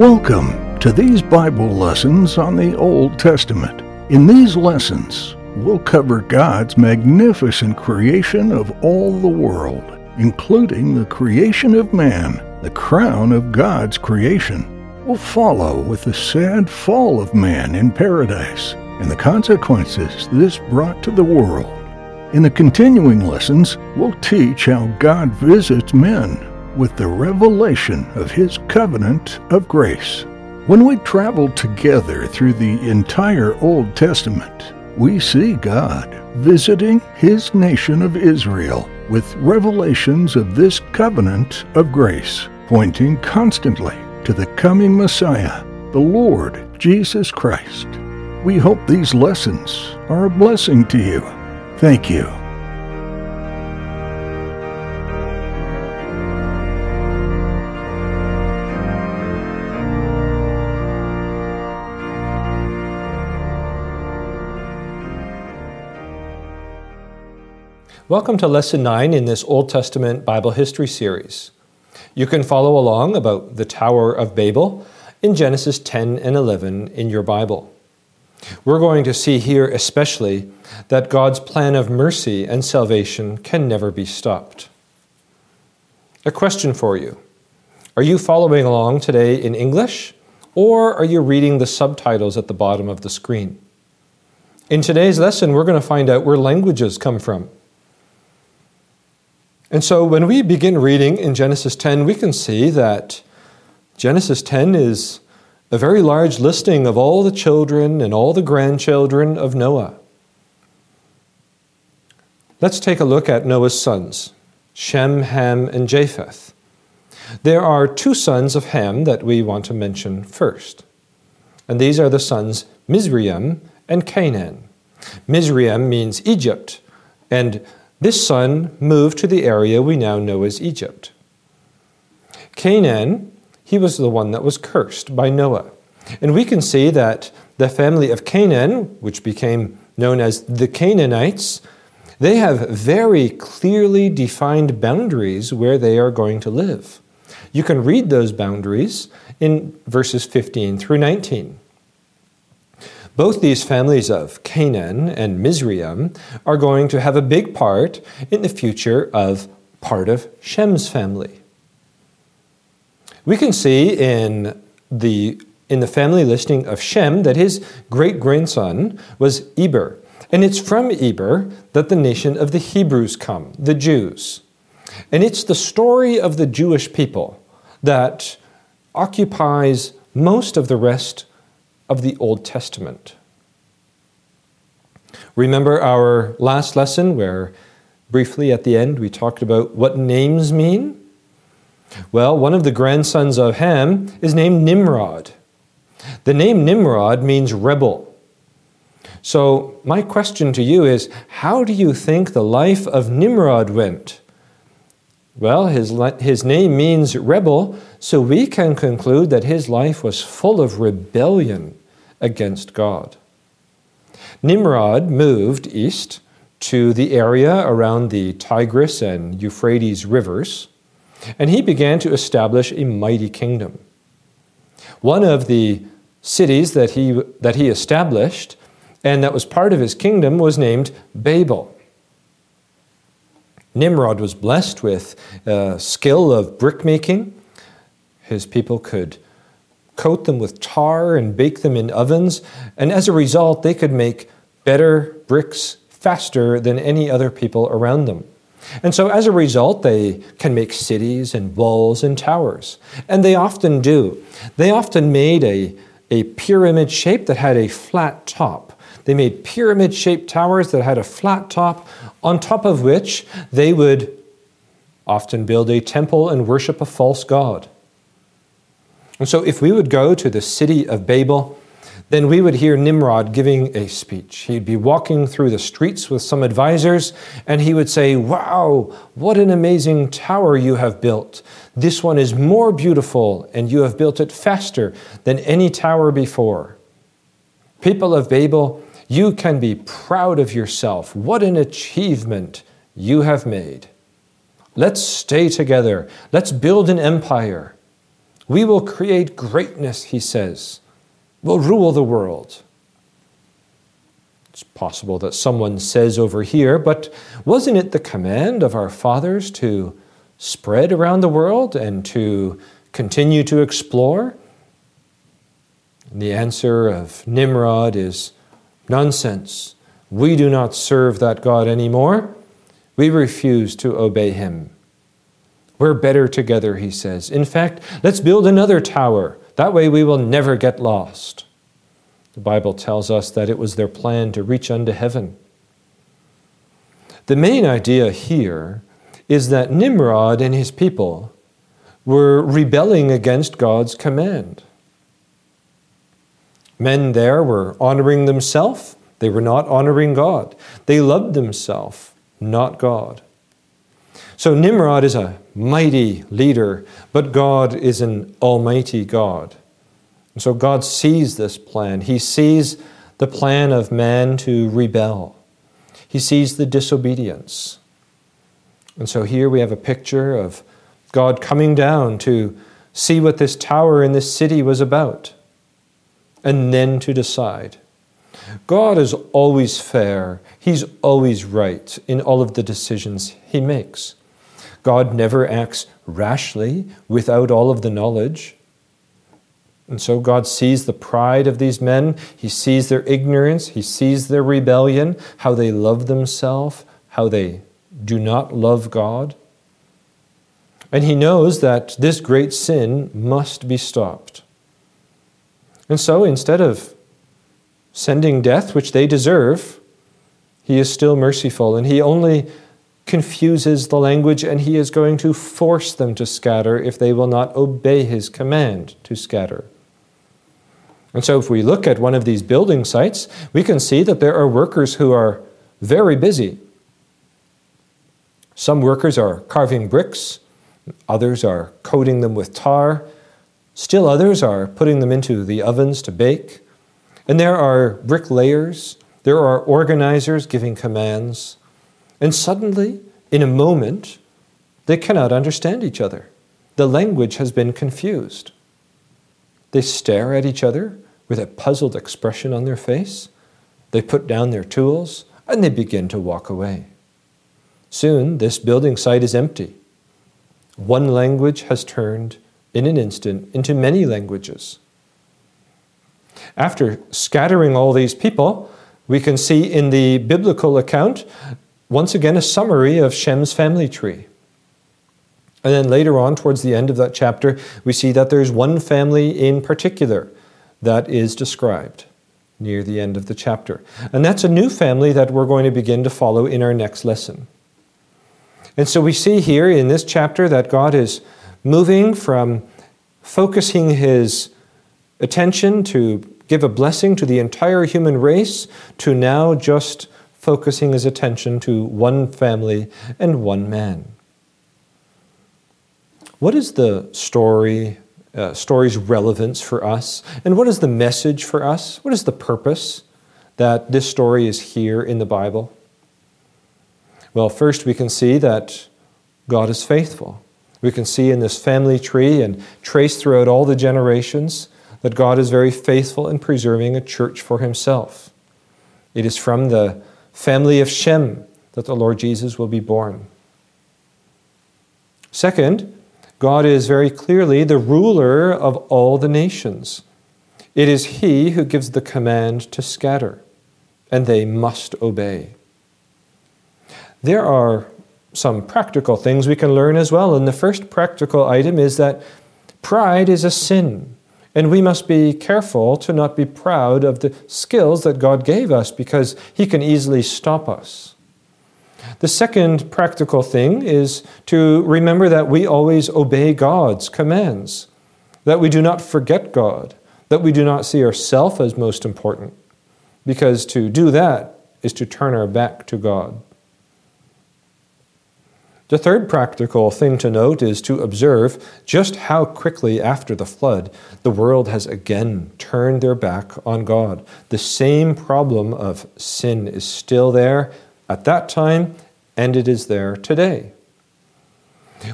Welcome to these Bible lessons on the Old Testament. In these lessons, we'll cover God's magnificent creation of all the world, including the creation of man, the crown of God's creation. We'll follow with the sad fall of man in paradise and the consequences this brought to the world. In the continuing lessons, we'll teach how God visits men with the revelation of His covenant of grace. When we travel together through the entire Old Testament, we see God visiting His nation of Israel with revelations of this covenant of grace, pointing constantly to the coming Messiah, the Lord Jesus Christ. We hope these lessons are a blessing to you. Thank you. Welcome to Lesson 9 in this Old Testament Bible History series. You can follow along about the Tower of Babel in Genesis 10 and 11 in your Bible. We're going to see here especially that God's plan of mercy and salvation can never be stopped. A question for you Are you following along today in English, or are you reading the subtitles at the bottom of the screen? In today's lesson, we're going to find out where languages come from. And so when we begin reading in Genesis 10, we can see that Genesis 10 is a very large listing of all the children and all the grandchildren of Noah. Let's take a look at Noah's sons, Shem, Ham, and Japheth. There are two sons of Ham that we want to mention first. And these are the sons Mizraim and Canaan. Mizraim means Egypt, and this son moved to the area we now know as Egypt. Canaan, he was the one that was cursed by Noah. And we can see that the family of Canaan, which became known as the Canaanites, they have very clearly defined boundaries where they are going to live. You can read those boundaries in verses 15 through 19. Both these families of Canaan and Mizraim are going to have a big part in the future of part of Shem's family. We can see in the, in the family listing of Shem that his great grandson was Eber. And it's from Eber that the nation of the Hebrews come, the Jews. And it's the story of the Jewish people that occupies most of the rest of the Old Testament. Remember our last lesson where briefly at the end we talked about what names mean? Well, one of the grandsons of Ham is named Nimrod. The name Nimrod means rebel. So, my question to you is how do you think the life of Nimrod went? Well, his, his name means rebel, so we can conclude that his life was full of rebellion against God. Nimrod moved east to the area around the Tigris and Euphrates rivers, and he began to establish a mighty kingdom. One of the cities that he, that he established and that was part of his kingdom was named Babel. Nimrod was blessed with uh, skill of brickmaking. His people could coat them with tar and bake them in ovens, and as a result, they could make better bricks faster than any other people around them. And so, as a result, they can make cities and walls and towers. And they often do. They often made a, a pyramid shape that had a flat top. They made pyramid shaped towers that had a flat top, on top of which they would often build a temple and worship a false god. And so, if we would go to the city of Babel, then we would hear Nimrod giving a speech. He'd be walking through the streets with some advisors, and he would say, Wow, what an amazing tower you have built. This one is more beautiful, and you have built it faster than any tower before. People of Babel, you can be proud of yourself. What an achievement you have made. Let's stay together. Let's build an empire. We will create greatness, he says. We'll rule the world. It's possible that someone says over here, but wasn't it the command of our fathers to spread around the world and to continue to explore? And the answer of Nimrod is nonsense. We do not serve that God anymore. We refuse to obey him. We're better together, he says. In fact, let's build another tower. That way we will never get lost. The Bible tells us that it was their plan to reach unto heaven. The main idea here is that Nimrod and his people were rebelling against God's command. Men there were honoring themselves, they were not honoring God. They loved themselves, not God. So Nimrod is a mighty leader, but God is an almighty God. And so God sees this plan. He sees the plan of man to rebel. He sees the disobedience. And so here we have a picture of God coming down to see what this tower in this city was about, and then to decide. God is always fair, He's always right in all of the decisions He makes. God never acts rashly without all of the knowledge. And so God sees the pride of these men, He sees their ignorance, He sees their rebellion, how they love themselves, how they do not love God. And He knows that this great sin must be stopped. And so instead of sending death, which they deserve, He is still merciful, and He only confuses the language, and He is going to force them to scatter if they will not obey His command to scatter. And so, if we look at one of these building sites, we can see that there are workers who are very busy. Some workers are carving bricks, others are coating them with tar, still others are putting them into the ovens to bake. And there are bricklayers, there are organizers giving commands. And suddenly, in a moment, they cannot understand each other. The language has been confused. They stare at each other with a puzzled expression on their face. They put down their tools and they begin to walk away. Soon, this building site is empty. One language has turned in an instant into many languages. After scattering all these people, we can see in the biblical account once again a summary of Shem's family tree. And then later on, towards the end of that chapter, we see that there's one family in particular that is described near the end of the chapter. And that's a new family that we're going to begin to follow in our next lesson. And so we see here in this chapter that God is moving from focusing his attention to give a blessing to the entire human race to now just focusing his attention to one family and one man. What is the story, uh, story's relevance for us? And what is the message for us? What is the purpose that this story is here in the Bible? Well, first we can see that God is faithful. We can see in this family tree and trace throughout all the generations that God is very faithful in preserving a church for himself. It is from the family of Shem that the Lord Jesus will be born. Second, God is very clearly the ruler of all the nations. It is He who gives the command to scatter, and they must obey. There are some practical things we can learn as well. And the first practical item is that pride is a sin. And we must be careful to not be proud of the skills that God gave us because He can easily stop us. The second practical thing is to remember that we always obey God's commands, that we do not forget God, that we do not see ourselves as most important, because to do that is to turn our back to God. The third practical thing to note is to observe just how quickly after the flood the world has again turned their back on God. The same problem of sin is still there at that time, and it is there today.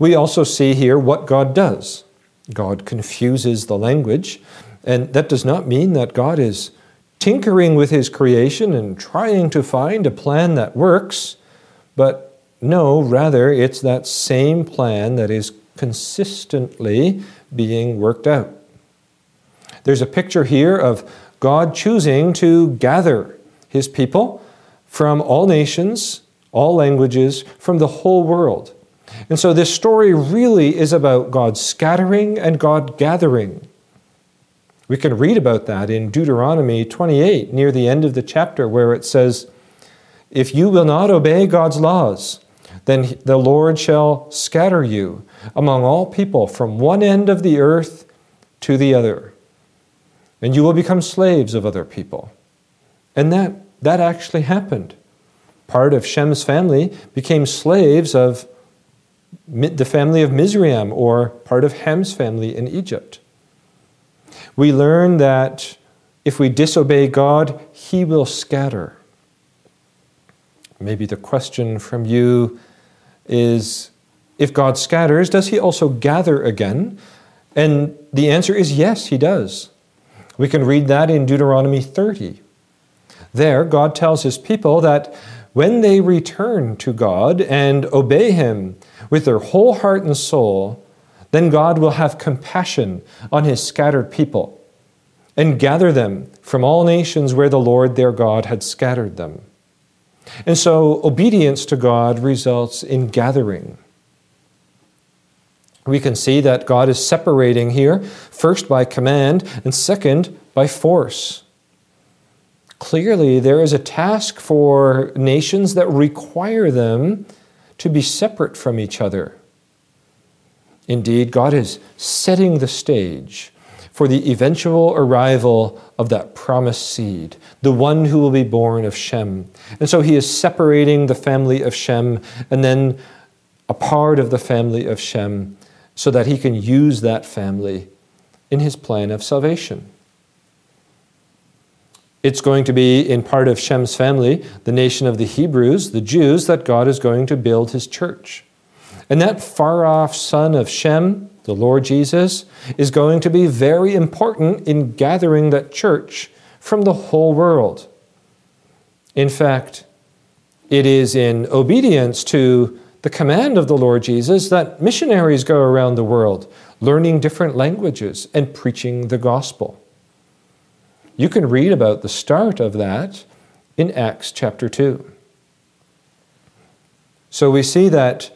We also see here what God does. God confuses the language. And that does not mean that God is tinkering with his creation and trying to find a plan that works, but no, rather, it's that same plan that is consistently being worked out. There's a picture here of God choosing to gather his people from all nations, all languages, from the whole world. And so this story really is about God scattering and God gathering. We can read about that in Deuteronomy 28, near the end of the chapter, where it says, If you will not obey God's laws, then the Lord shall scatter you among all people from one end of the earth to the other, and you will become slaves of other people. And that, that actually happened. Part of Shem's family became slaves of the family of Mizraim or part of Ham's family in Egypt we learn that if we disobey God, He will scatter. Maybe the question from you is if God scatters, does He also gather again? And the answer is yes, He does. We can read that in Deuteronomy 30. There, God tells His people that when they return to God and obey Him with their whole heart and soul, then God will have compassion on his scattered people and gather them from all nations where the Lord their God had scattered them. And so obedience to God results in gathering. We can see that God is separating here, first by command, and second by force. Clearly, there is a task for nations that require them to be separate from each other. Indeed, God is setting the stage for the eventual arrival of that promised seed, the one who will be born of Shem. And so he is separating the family of Shem and then a part of the family of Shem so that he can use that family in his plan of salvation. It's going to be in part of Shem's family, the nation of the Hebrews, the Jews, that God is going to build his church. And that far off son of Shem, the Lord Jesus, is going to be very important in gathering that church from the whole world. In fact, it is in obedience to the command of the Lord Jesus that missionaries go around the world, learning different languages and preaching the gospel. You can read about the start of that in Acts chapter 2. So we see that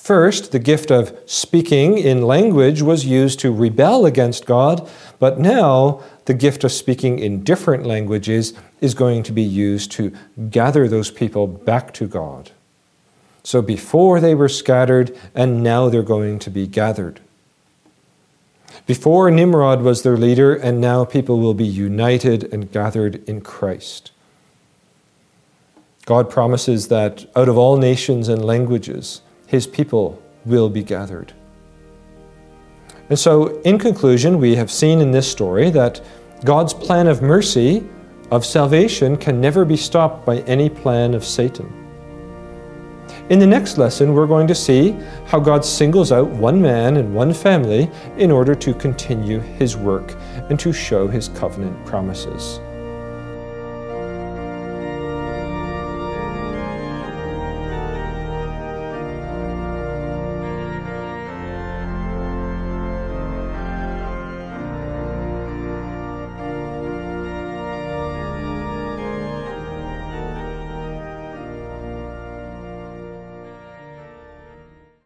First, the gift of speaking in language was used to rebel against God, but now the gift of speaking in different languages is going to be used to gather those people back to God. So before they were scattered, and now they're going to be gathered. Before Nimrod was their leader, and now people will be united and gathered in Christ. God promises that out of all nations and languages, his people will be gathered. And so, in conclusion, we have seen in this story that God's plan of mercy, of salvation, can never be stopped by any plan of Satan. In the next lesson, we're going to see how God singles out one man and one family in order to continue his work and to show his covenant promises.